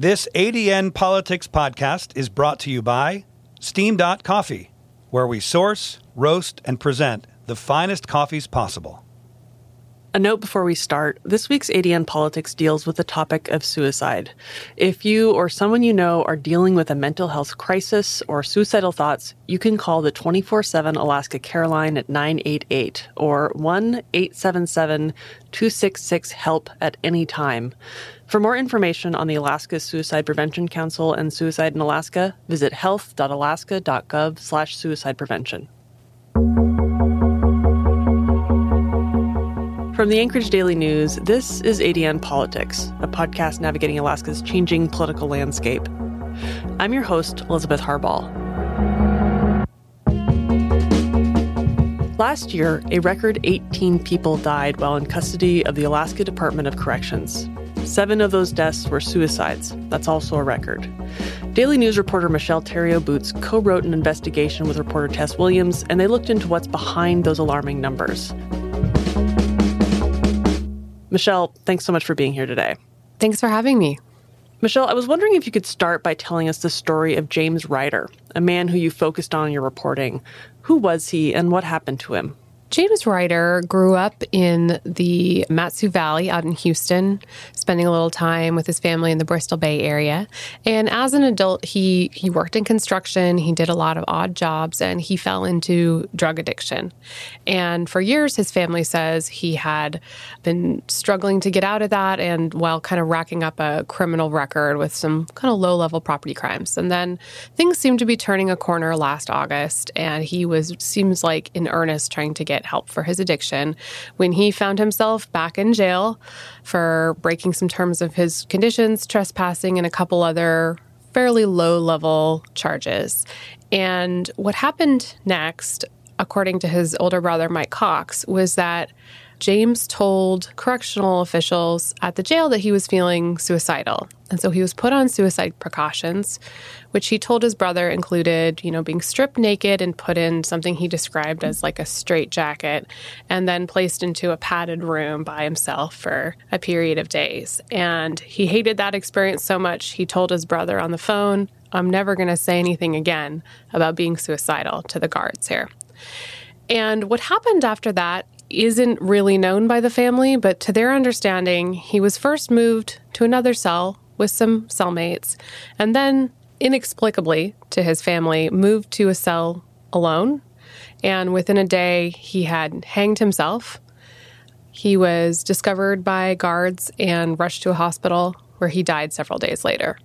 This ADN Politics podcast is brought to you by SteamDot Coffee, where we source, roast, and present the finest coffees possible. A note before we start this week's ADN Politics deals with the topic of suicide. If you or someone you know are dealing with a mental health crisis or suicidal thoughts, you can call the 24 7 Alaska Careline at 988 or 1 877 266 HELP at any time. For more information on the Alaska Suicide Prevention Council and suicide in Alaska, visit health.alaska.gov slash suicide prevention. From the Anchorage Daily News, this is ADN Politics, a podcast navigating Alaska's changing political landscape. I'm your host, Elizabeth Harball. Last year, a record 18 people died while in custody of the Alaska Department of Corrections. Seven of those deaths were suicides. That's also a record. Daily News reporter Michelle Theriault Boots co wrote an investigation with reporter Tess Williams, and they looked into what's behind those alarming numbers. Michelle, thanks so much for being here today. Thanks for having me. Michelle, I was wondering if you could start by telling us the story of James Ryder, a man who you focused on in your reporting. Who was he and what happened to him? James Ryder grew up in the Mat-Su Valley out in Houston, spending a little time with his family in the Bristol Bay area. And as an adult, he he worked in construction, he did a lot of odd jobs and he fell into drug addiction. And for years his family says he had been struggling to get out of that and while kind of racking up a criminal record with some kind of low-level property crimes. And then things seemed to be turning a corner last August and he was seems like in earnest trying to get get help for his addiction when he found himself back in jail for breaking some terms of his conditions, trespassing, and a couple other fairly low level charges. And what happened next, according to his older brother, Mike Cox, was that James told correctional officials at the jail that he was feeling suicidal. And so he was put on suicide precautions, which he told his brother included, you know, being stripped naked and put in something he described as like a straight jacket, and then placed into a padded room by himself for a period of days. And he hated that experience so much, he told his brother on the phone, I'm never going to say anything again about being suicidal to the guards here. And what happened after that isn't really known by the family, but to their understanding, he was first moved to another cell with some cellmates, and then inexplicably to his family, moved to a cell alone. And within a day, he had hanged himself. He was discovered by guards and rushed to a hospital where he died several days later.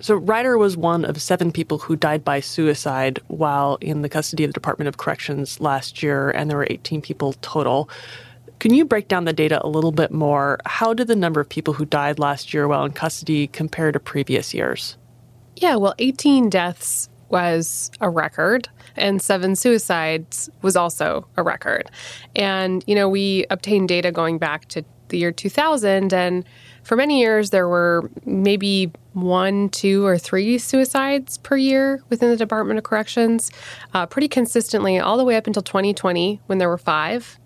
So, Ryder was one of seven people who died by suicide while in the custody of the Department of Corrections last year, and there were 18 people total. Can you break down the data a little bit more? How did the number of people who died last year while in custody compare to previous years? Yeah, well, 18 deaths was a record, and seven suicides was also a record. And, you know, we obtained data going back to the year 2000, and for many years, there were maybe one, two, or three suicides per year within the Department of Corrections, uh, pretty consistently, all the way up until 2020 when there were five.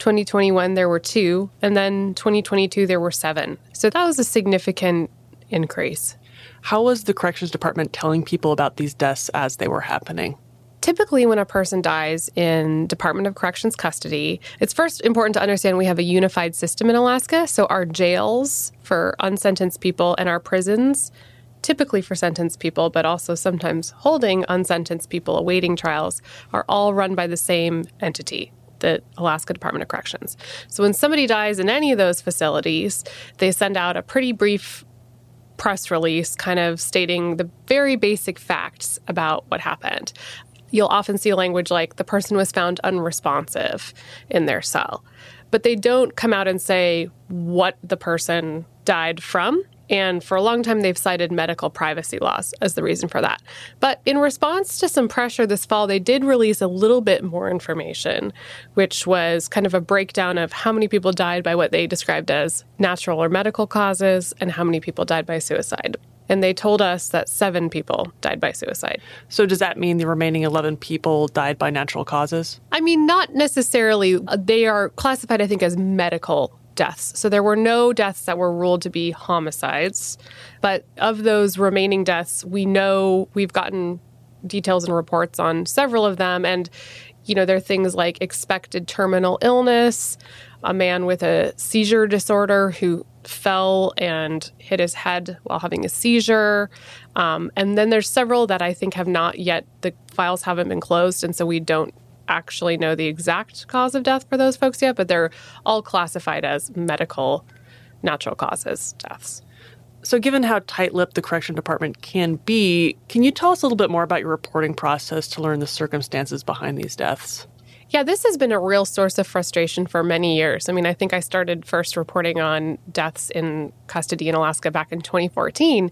2021, there were two. And then 2022, there were seven. So that was a significant increase. How was the Corrections Department telling people about these deaths as they were happening? Typically, when a person dies in Department of Corrections custody, it's first important to understand we have a unified system in Alaska. So, our jails for unsentenced people and our prisons, typically for sentenced people, but also sometimes holding unsentenced people awaiting trials, are all run by the same entity, the Alaska Department of Corrections. So when somebody dies in any of those facilities, they send out a pretty brief press release kind of stating the very basic facts about what happened you'll often see language like the person was found unresponsive in their cell. But they don't come out and say what the person died from. And for a long time, they've cited medical privacy laws as the reason for that. But in response to some pressure this fall, they did release a little bit more information, which was kind of a breakdown of how many people died by what they described as natural or medical causes and how many people died by suicide and they told us that seven people died by suicide. So, does that mean the remaining 11 people died by natural causes? I mean, not necessarily. Uh, they are classified, I think, as medical deaths. So there were no deaths that were ruled to be homicides. But of those remaining deaths, we know we've gotten details and reports on several of them. And, you know, there are things like expected terminal illness, a man with a seizure disorder who fell and hit his head while having a seizure. Um, and then there's several that I think have not yet, the files haven't been closed. And so we don't actually know the exact cause of death for those folks yet, but they're all classified as medical natural causes deaths. So, given how tight lipped the correction department can be, can you tell us a little bit more about your reporting process to learn the circumstances behind these deaths? Yeah, this has been a real source of frustration for many years. I mean, I think I started first reporting on deaths in custody in Alaska back in 2014.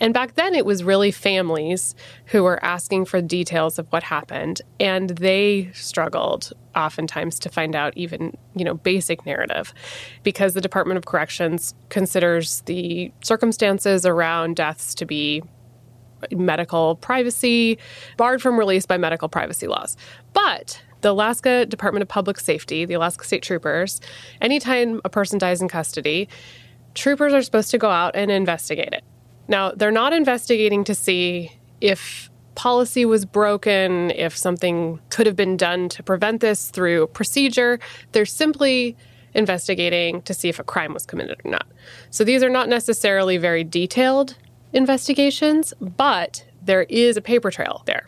And back then, it was really families who were asking for details of what happened. And they struggled oftentimes to find out even, you know, basic narrative because the Department of Corrections considers the circumstances around deaths to be medical privacy, barred from release by medical privacy laws. But the Alaska Department of Public Safety, the Alaska State Troopers, anytime a person dies in custody, troopers are supposed to go out and investigate it. Now, they're not investigating to see if policy was broken, if something could have been done to prevent this through procedure. They're simply investigating to see if a crime was committed or not. So these are not necessarily very detailed investigations, but there is a paper trail there,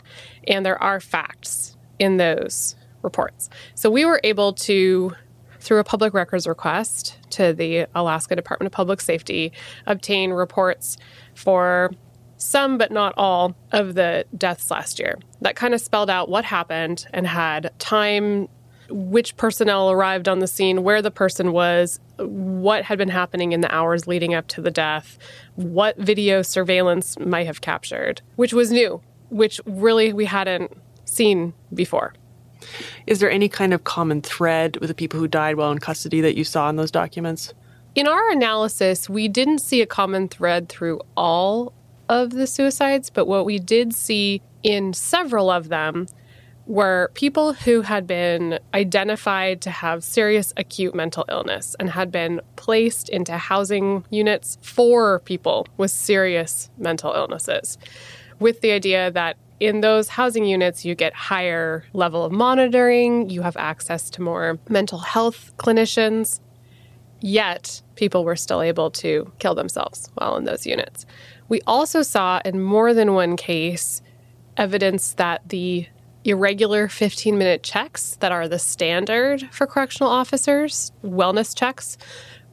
and there are facts in those reports. So we were able to, through a public records request to the Alaska Department of Public Safety, obtain reports for some but not all of the deaths last year. That kind of spelled out what happened and had time, which personnel arrived on the scene, where the person was, what had been happening in the hours leading up to the death, what video surveillance might have captured, which was new, which really we hadn't seen before. Is there any kind of common thread with the people who died while in custody that you saw in those documents? In our analysis, we didn't see a common thread through all of the suicides, but what we did see in several of them were people who had been identified to have serious acute mental illness and had been placed into housing units for people with serious mental illnesses with the idea that in those housing units, you get higher level of monitoring, you have access to more mental health clinicians. Yet, people were still able to kill themselves while in those units. We also saw in more than one case evidence that the irregular 15 minute checks that are the standard for correctional officers, wellness checks,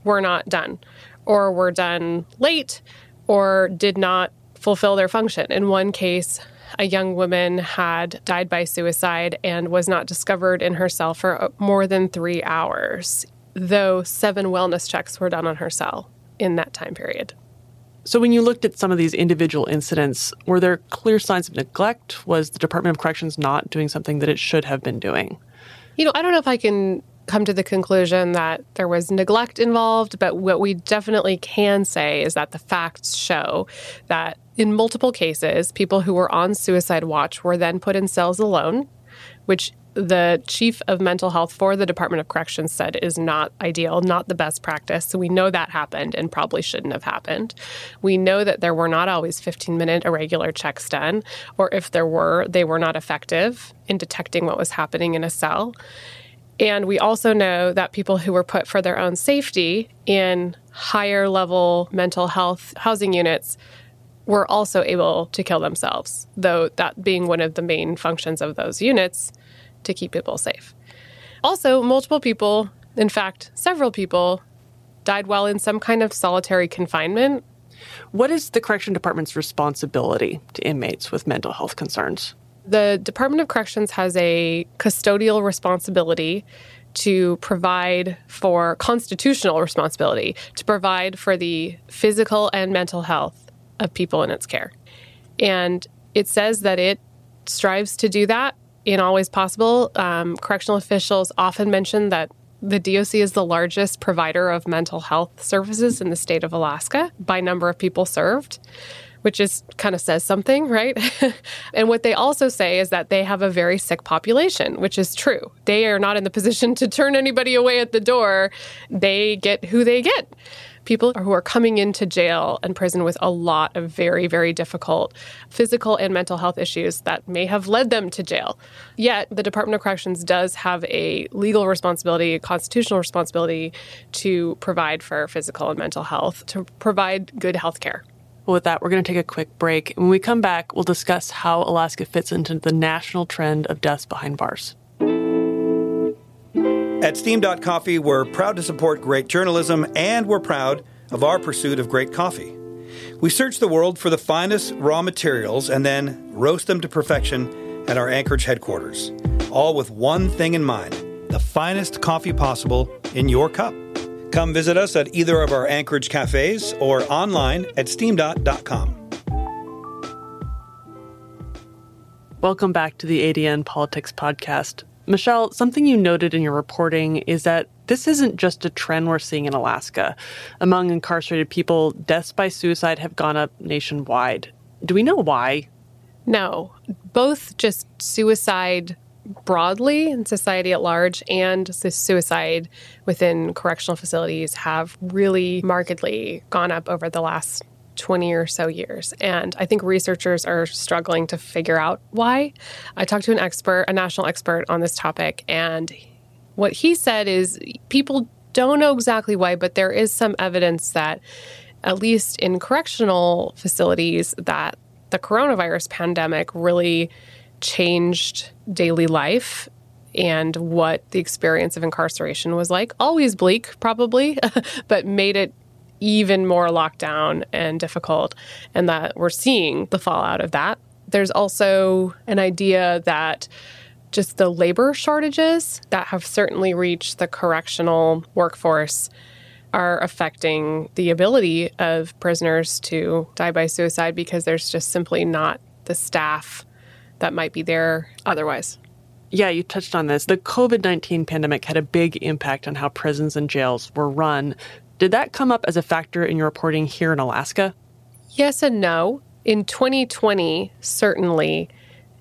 were not done, or were done late, or did not fulfill their function. In one case, a young woman had died by suicide and was not discovered in her cell for more than three hours, though seven wellness checks were done on her cell in that time period. So, when you looked at some of these individual incidents, were there clear signs of neglect? Was the Department of Corrections not doing something that it should have been doing? You know, I don't know if I can come to the conclusion that there was neglect involved, but what we definitely can say is that the facts show that in multiple cases, people who were on suicide watch were then put in cells alone, which the chief of mental health for the Department of Corrections said is not ideal, not the best practice. So we know that happened and probably shouldn't have happened. We know that there were not always 15 minute irregular checks done, or if there were, they were not effective in detecting what was happening in a cell. And we also know that people who were put for their own safety in higher level mental health housing units were also able to kill themselves, though that being one of the main functions of those units to keep people safe. Also, multiple people, in fact, several people, died while in some kind of solitary confinement. What is the Correction Department's responsibility to inmates with mental health concerns? The Department of Corrections has a custodial responsibility to provide for constitutional responsibility to provide for the physical and mental health of people in its care. And it says that it strives to do that in all ways possible. Um, correctional officials often mention that the DOC is the largest provider of mental health services in the state of Alaska by number of people served. Which is kind of says something, right? and what they also say is that they have a very sick population, which is true. They are not in the position to turn anybody away at the door. They get who they get people who are coming into jail and prison with a lot of very, very difficult physical and mental health issues that may have led them to jail. Yet, the Department of Corrections does have a legal responsibility, a constitutional responsibility to provide for physical and mental health, to provide good health care. Well, with that, we're going to take a quick break. When we come back, we'll discuss how Alaska fits into the national trend of deaths behind bars. At SteamDot Coffee, we're proud to support great journalism and we're proud of our pursuit of great coffee. We search the world for the finest raw materials and then roast them to perfection at our Anchorage headquarters, all with one thing in mind the finest coffee possible in your cup. Come visit us at either of our Anchorage cafes or online at steam.com. Welcome back to the ADN Politics Podcast. Michelle, something you noted in your reporting is that this isn't just a trend we're seeing in Alaska. Among incarcerated people, deaths by suicide have gone up nationwide. Do we know why? No, both just suicide broadly in society at large and suicide within correctional facilities have really markedly gone up over the last 20 or so years. And I think researchers are struggling to figure out why. I talked to an expert, a national expert on this topic, and what he said is people don't know exactly why, but there is some evidence that at least in correctional facilities that the coronavirus pandemic really changed daily life and what the experience of incarceration was like. Always bleak, probably, but made it even more lockdown and difficult, and that we're seeing the fallout of that. There's also an idea that just the labor shortages that have certainly reached the correctional workforce are affecting the ability of prisoners to die by suicide because there's just simply not the staff that might be there otherwise. Yeah, you touched on this. The COVID 19 pandemic had a big impact on how prisons and jails were run. Did that come up as a factor in your reporting here in Alaska? Yes and no. In 2020, certainly,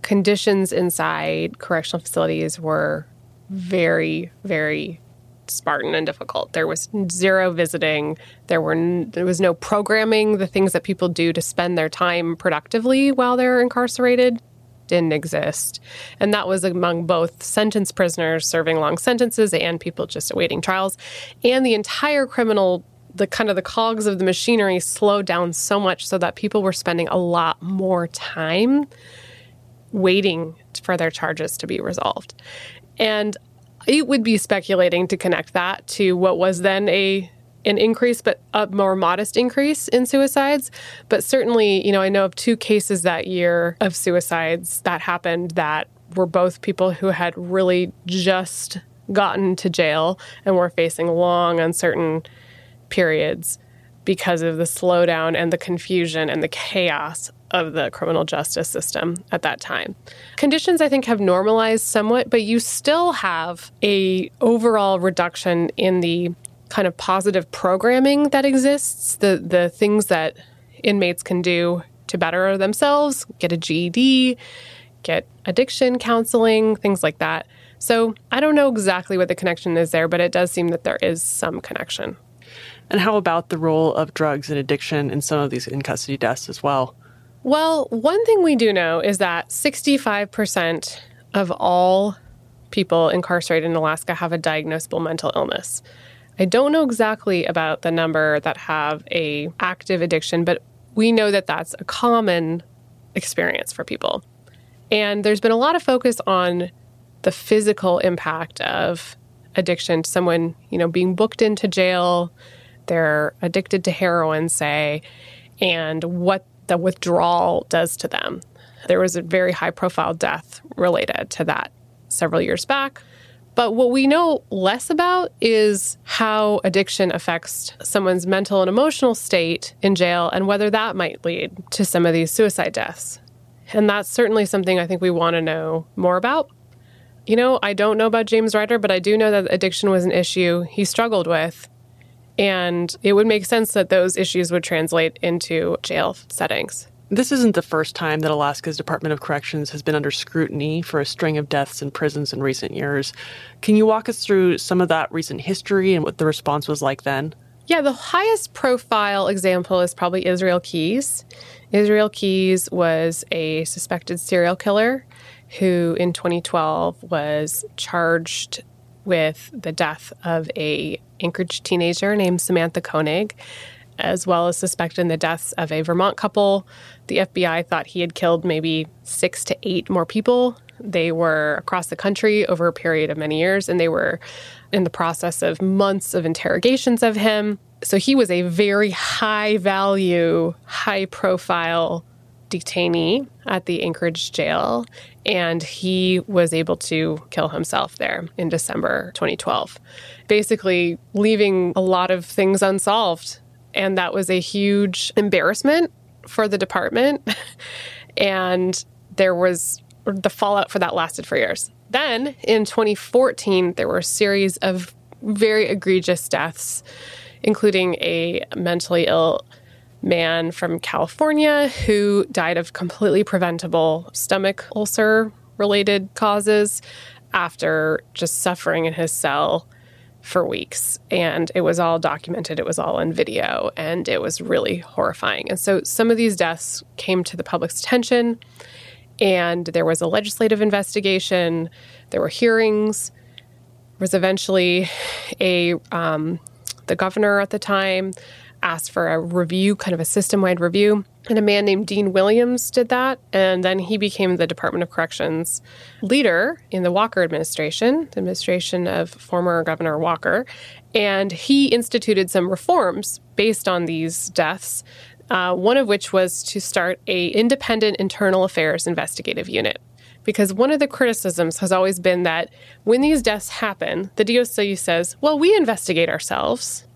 conditions inside correctional facilities were very, very spartan and difficult. There was zero visiting. There were n- there was no programming. The things that people do to spend their time productively while they're incarcerated didn't exist. And that was among both sentenced prisoners serving long sentences and people just awaiting trials. And the entire criminal, the kind of the cogs of the machinery slowed down so much so that people were spending a lot more time waiting for their charges to be resolved. And it would be speculating to connect that to what was then a an increase, but a more modest increase in suicides. But certainly, you know, I know of two cases that year of suicides that happened that were both people who had really just gotten to jail and were facing long, uncertain periods because of the slowdown and the confusion and the chaos of the criminal justice system at that time. Conditions I think have normalized somewhat, but you still have a overall reduction in the kind of positive programming that exists, the the things that inmates can do to better themselves, get a GED, get addiction counseling, things like that. So I don't know exactly what the connection is there, but it does seem that there is some connection. And how about the role of drugs and addiction in some of these in custody deaths as well? Well, one thing we do know is that 65% of all people incarcerated in Alaska have a diagnosable mental illness. I don't know exactly about the number that have a active addiction, but we know that that's a common experience for people. And there's been a lot of focus on the physical impact of addiction. Someone, you know, being booked into jail, they're addicted to heroin, say, and what the withdrawal does to them. There was a very high profile death related to that several years back. But what we know less about is how addiction affects someone's mental and emotional state in jail and whether that might lead to some of these suicide deaths. And that's certainly something I think we want to know more about. You know, I don't know about James Ryder, but I do know that addiction was an issue he struggled with. And it would make sense that those issues would translate into jail settings. This isn't the first time that Alaska's Department of Corrections has been under scrutiny for a string of deaths in prisons in recent years. Can you walk us through some of that recent history and what the response was like then? Yeah, the highest profile example is probably Israel Keys. Israel Keys was a suspected serial killer who in 2012 was charged with the death of a Anchorage teenager named Samantha Koenig, as well as suspected in the deaths of a Vermont couple. The FBI thought he had killed maybe six to eight more people. They were across the country over a period of many years, and they were in the process of months of interrogations of him. So he was a very high value, high profile detainee at the Anchorage jail, and he was able to kill himself there in December 2012, basically leaving a lot of things unsolved. And that was a huge embarrassment for the department. and there was the fallout for that lasted for years. Then in 2014, there were a series of very egregious deaths, including a mentally ill man from California who died of completely preventable stomach ulcer related causes after just suffering in his cell for weeks. And it was all documented, it was all in video, and it was really horrifying. And so some of these deaths came to the public's attention, and there was a legislative investigation, there were hearings. There was eventually a um, the governor at the time asked for a review, kind of a system wide review. And a man named Dean Williams did that. And then he became the Department of Corrections leader in the Walker administration, the administration of former Governor Walker. And he instituted some reforms based on these deaths. Uh, one of which was to start a independent internal affairs investigative unit because one of the criticisms has always been that when these deaths happen, the DOC says, well, we investigate ourselves.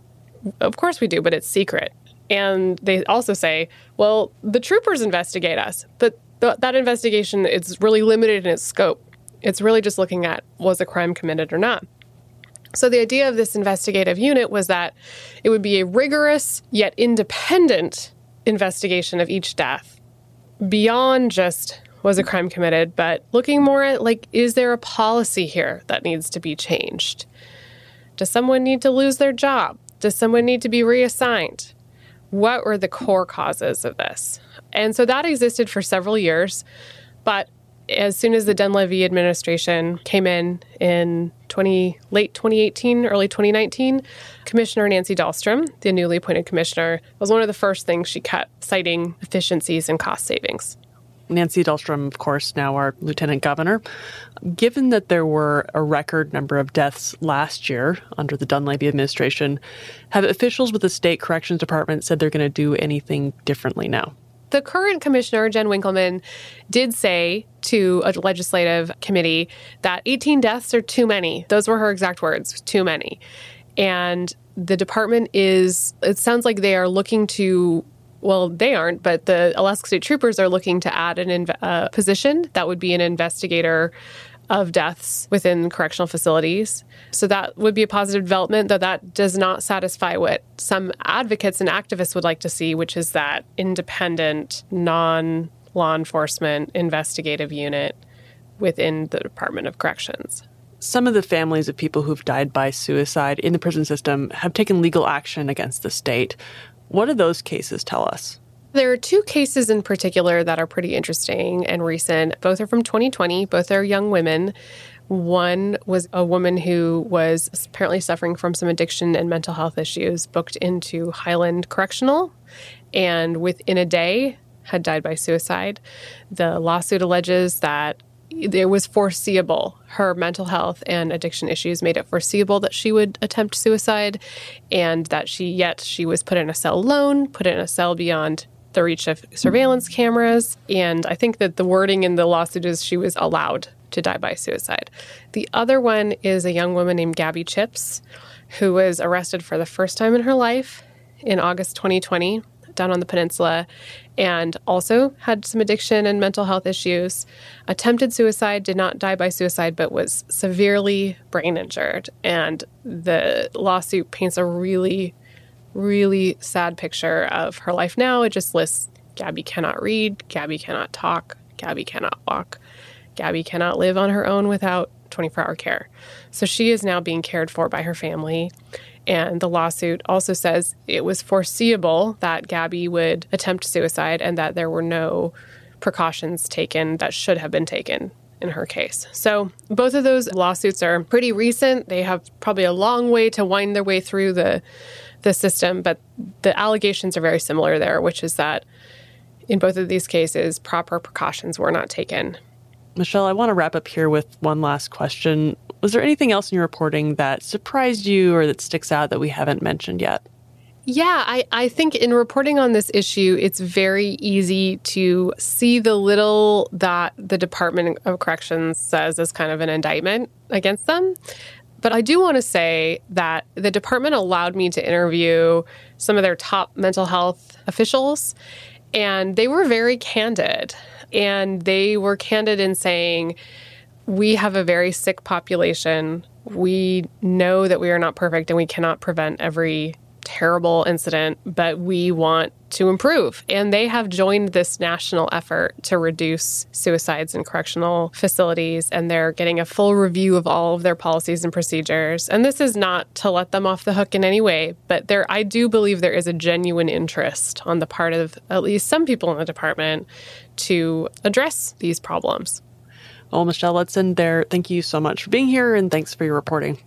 Of course we do, but it's secret. And they also say, well, the troopers investigate us, but th- that investigation is really limited in its scope. It's really just looking at was a crime committed or not. So the idea of this investigative unit was that it would be a rigorous yet independent investigation of each death beyond just was a crime committed, but looking more at like, is there a policy here that needs to be changed? Does someone need to lose their job? Does someone need to be reassigned? What were the core causes of this? And so that existed for several years, but as soon as the Dunleavy administration came in in 20 late 2018 early 2019 commissioner nancy dahlstrom the newly appointed commissioner was one of the first things she cut citing efficiencies and cost savings Nancy Dahlstrom, of course, now our lieutenant governor. Given that there were a record number of deaths last year under the Dunleavy administration, have officials with the state corrections department said they're going to do anything differently now? The current commissioner, Jen Winkelman, did say to a legislative committee that 18 deaths are too many. Those were her exact words too many. And the department is, it sounds like they are looking to well, they aren't, but the Alaska State Troopers are looking to add an inv- uh, position that would be an investigator of deaths within correctional facilities. So that would be a positive development, though that does not satisfy what some advocates and activists would like to see, which is that independent, non law enforcement investigative unit within the Department of Corrections. Some of the families of people who've died by suicide in the prison system have taken legal action against the state. What do those cases tell us? There are two cases in particular that are pretty interesting and recent. Both are from 2020, both are young women. One was a woman who was apparently suffering from some addiction and mental health issues, booked into Hiland Correctional, and within a day had died by suicide. The lawsuit alleges that it was foreseeable. Her mental health and addiction issues made it foreseeable that she would attempt suicide, and that she yet she was put in a cell alone, put in a cell beyond the reach of surveillance cameras. And I think that the wording in the lawsuit is she was allowed to die by suicide. The other one is a young woman named Gabby Chips, who was arrested for the first time in her life in August 2020 down on the peninsula and also had some addiction and mental health issues. Attempted suicide, did not die by suicide, but was severely brain injured. And the lawsuit paints a really, really sad picture of her life now. It just lists Gabby cannot read, Gabby cannot talk, Gabby cannot walk, Gabby cannot live on her own without 24 hour care. So she is now being cared for by her family. And the lawsuit also says it was foreseeable that Gabby would attempt suicide and that there were no precautions taken that should have been taken in her case. So both of those lawsuits are pretty recent. They have probably a long way to wind their way through the the system, but the allegations are very similar there, which is that in both of these cases, proper precautions were not taken. Michelle, I want to wrap up here with one last question. Was there anything else in your reporting that surprised you or that sticks out that we haven't mentioned yet? Yeah, I, I think in reporting on this issue, it's very easy to see the little that the Department of Corrections says as kind of an indictment against them. But I do want to say that the department allowed me to interview some of their top mental health officials, and they were very candid. And they were candid in saying, We have a very sick population. We know that we are not perfect and we cannot prevent every terrible incident, but we want to improve. And they have joined this national effort to reduce suicides in correctional facilities, and they're getting a full review of all of their policies and procedures. And this is not to let them off the hook in any way, but there I do believe there is a genuine interest on the part of at least some people in the department to address these problems. Well, Michelle, end there. Thank you so much for being here, and thanks for your reporting.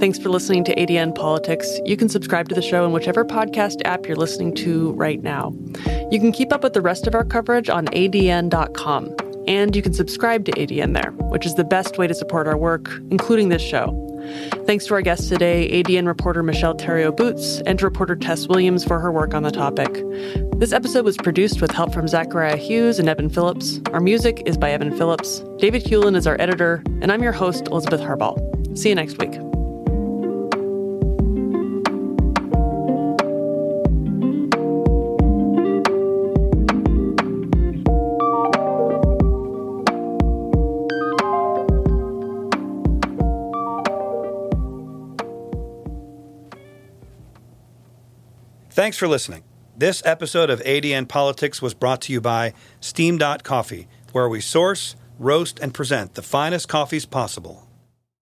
Thanks for listening to ADN Politics. You can subscribe to the show in whichever podcast app you're listening to right now. You can keep up with the rest of our coverage on adn.com. And you can subscribe to ADN there, which is the best way to support our work, including this show. Thanks to our guests today, ADN reporter Michelle Theriault Boots and reporter Tess Williams for her work on the topic. This episode was produced with help from Zachariah Hughes and Evan Phillips. Our music is by Evan Phillips. David Hulen is our editor, and I'm your host, Elizabeth Harball. See you next week. Thanks for listening. This episode of ADN Politics was brought to you by Steam Coffee, where we source, roast, and present the finest coffees possible.